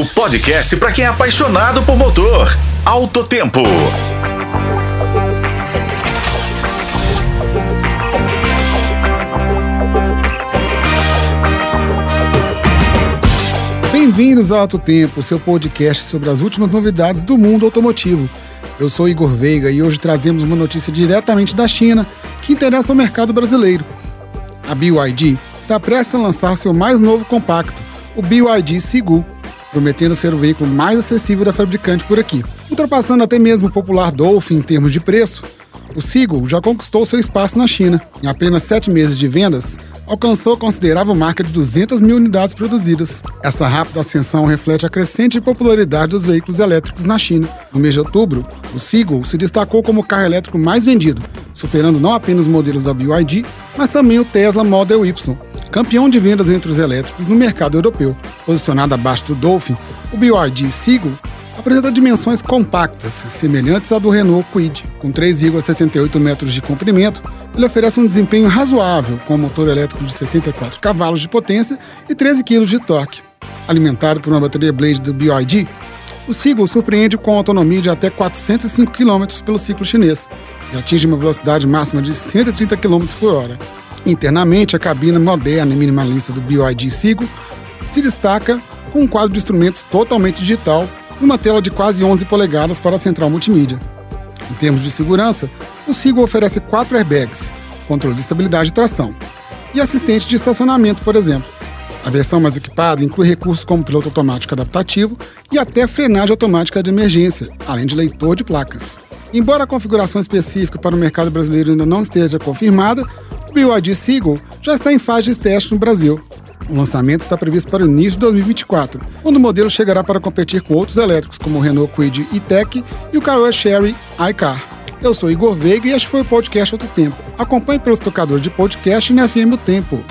O podcast para quem é apaixonado por motor. Alto Tempo. Bem-vindos ao Alto Tempo, seu podcast sobre as últimas novidades do mundo automotivo. Eu sou Igor Veiga e hoje trazemos uma notícia diretamente da China que interessa ao mercado brasileiro. A BYD está prestes a lançar seu mais novo compacto, o BYD Sigu, prometendo ser o veículo mais acessível da fabricante por aqui. Ultrapassando até mesmo o popular Dolphin em termos de preço, o Seagull já conquistou seu espaço na China. Em apenas sete meses de vendas, alcançou a considerável marca de 200 mil unidades produzidas. Essa rápida ascensão reflete a crescente popularidade dos veículos elétricos na China. No mês de outubro, o Seagull se destacou como o carro elétrico mais vendido, superando não apenas modelos da BYD, mas também o Tesla Model Y, campeão de vendas entre os elétricos no mercado europeu. Posicionado abaixo do Dolphin, o BYD Seagull apresenta dimensões compactas, semelhantes à do Renault Kwid. Com 3,78 metros de comprimento, ele oferece um desempenho razoável, com um motor elétrico de 74 cavalos de potência e 13 kg de torque. Alimentado por uma bateria Blade do BYD, o Seagull surpreende com autonomia de até 405 km pelo ciclo chinês e atinge uma velocidade máxima de 130 km por hora. Internamente, a cabina moderna e minimalista do BYD Seagull se destaca com um quadro de instrumentos totalmente digital e uma tela de quase 11 polegadas para a central multimídia. Em termos de segurança, o Seagull oferece quatro airbags, controle de estabilidade e tração, e assistente de estacionamento, por exemplo. A versão mais equipada inclui recursos como piloto automático adaptativo e até frenagem automática de emergência, além de leitor de placas. Embora a configuração específica para o mercado brasileiro ainda não esteja confirmada, BYD Seagull já está em fase de teste no Brasil o lançamento está previsto para o início de 2024, quando o modelo chegará para competir com outros elétricos como o Renault Kwid e-Tech e o Caoa Sherry iCar. Eu sou Igor Veiga e este foi o podcast Outro Tempo. Acompanhe pelos tocadores de podcast e na FM O Tempo.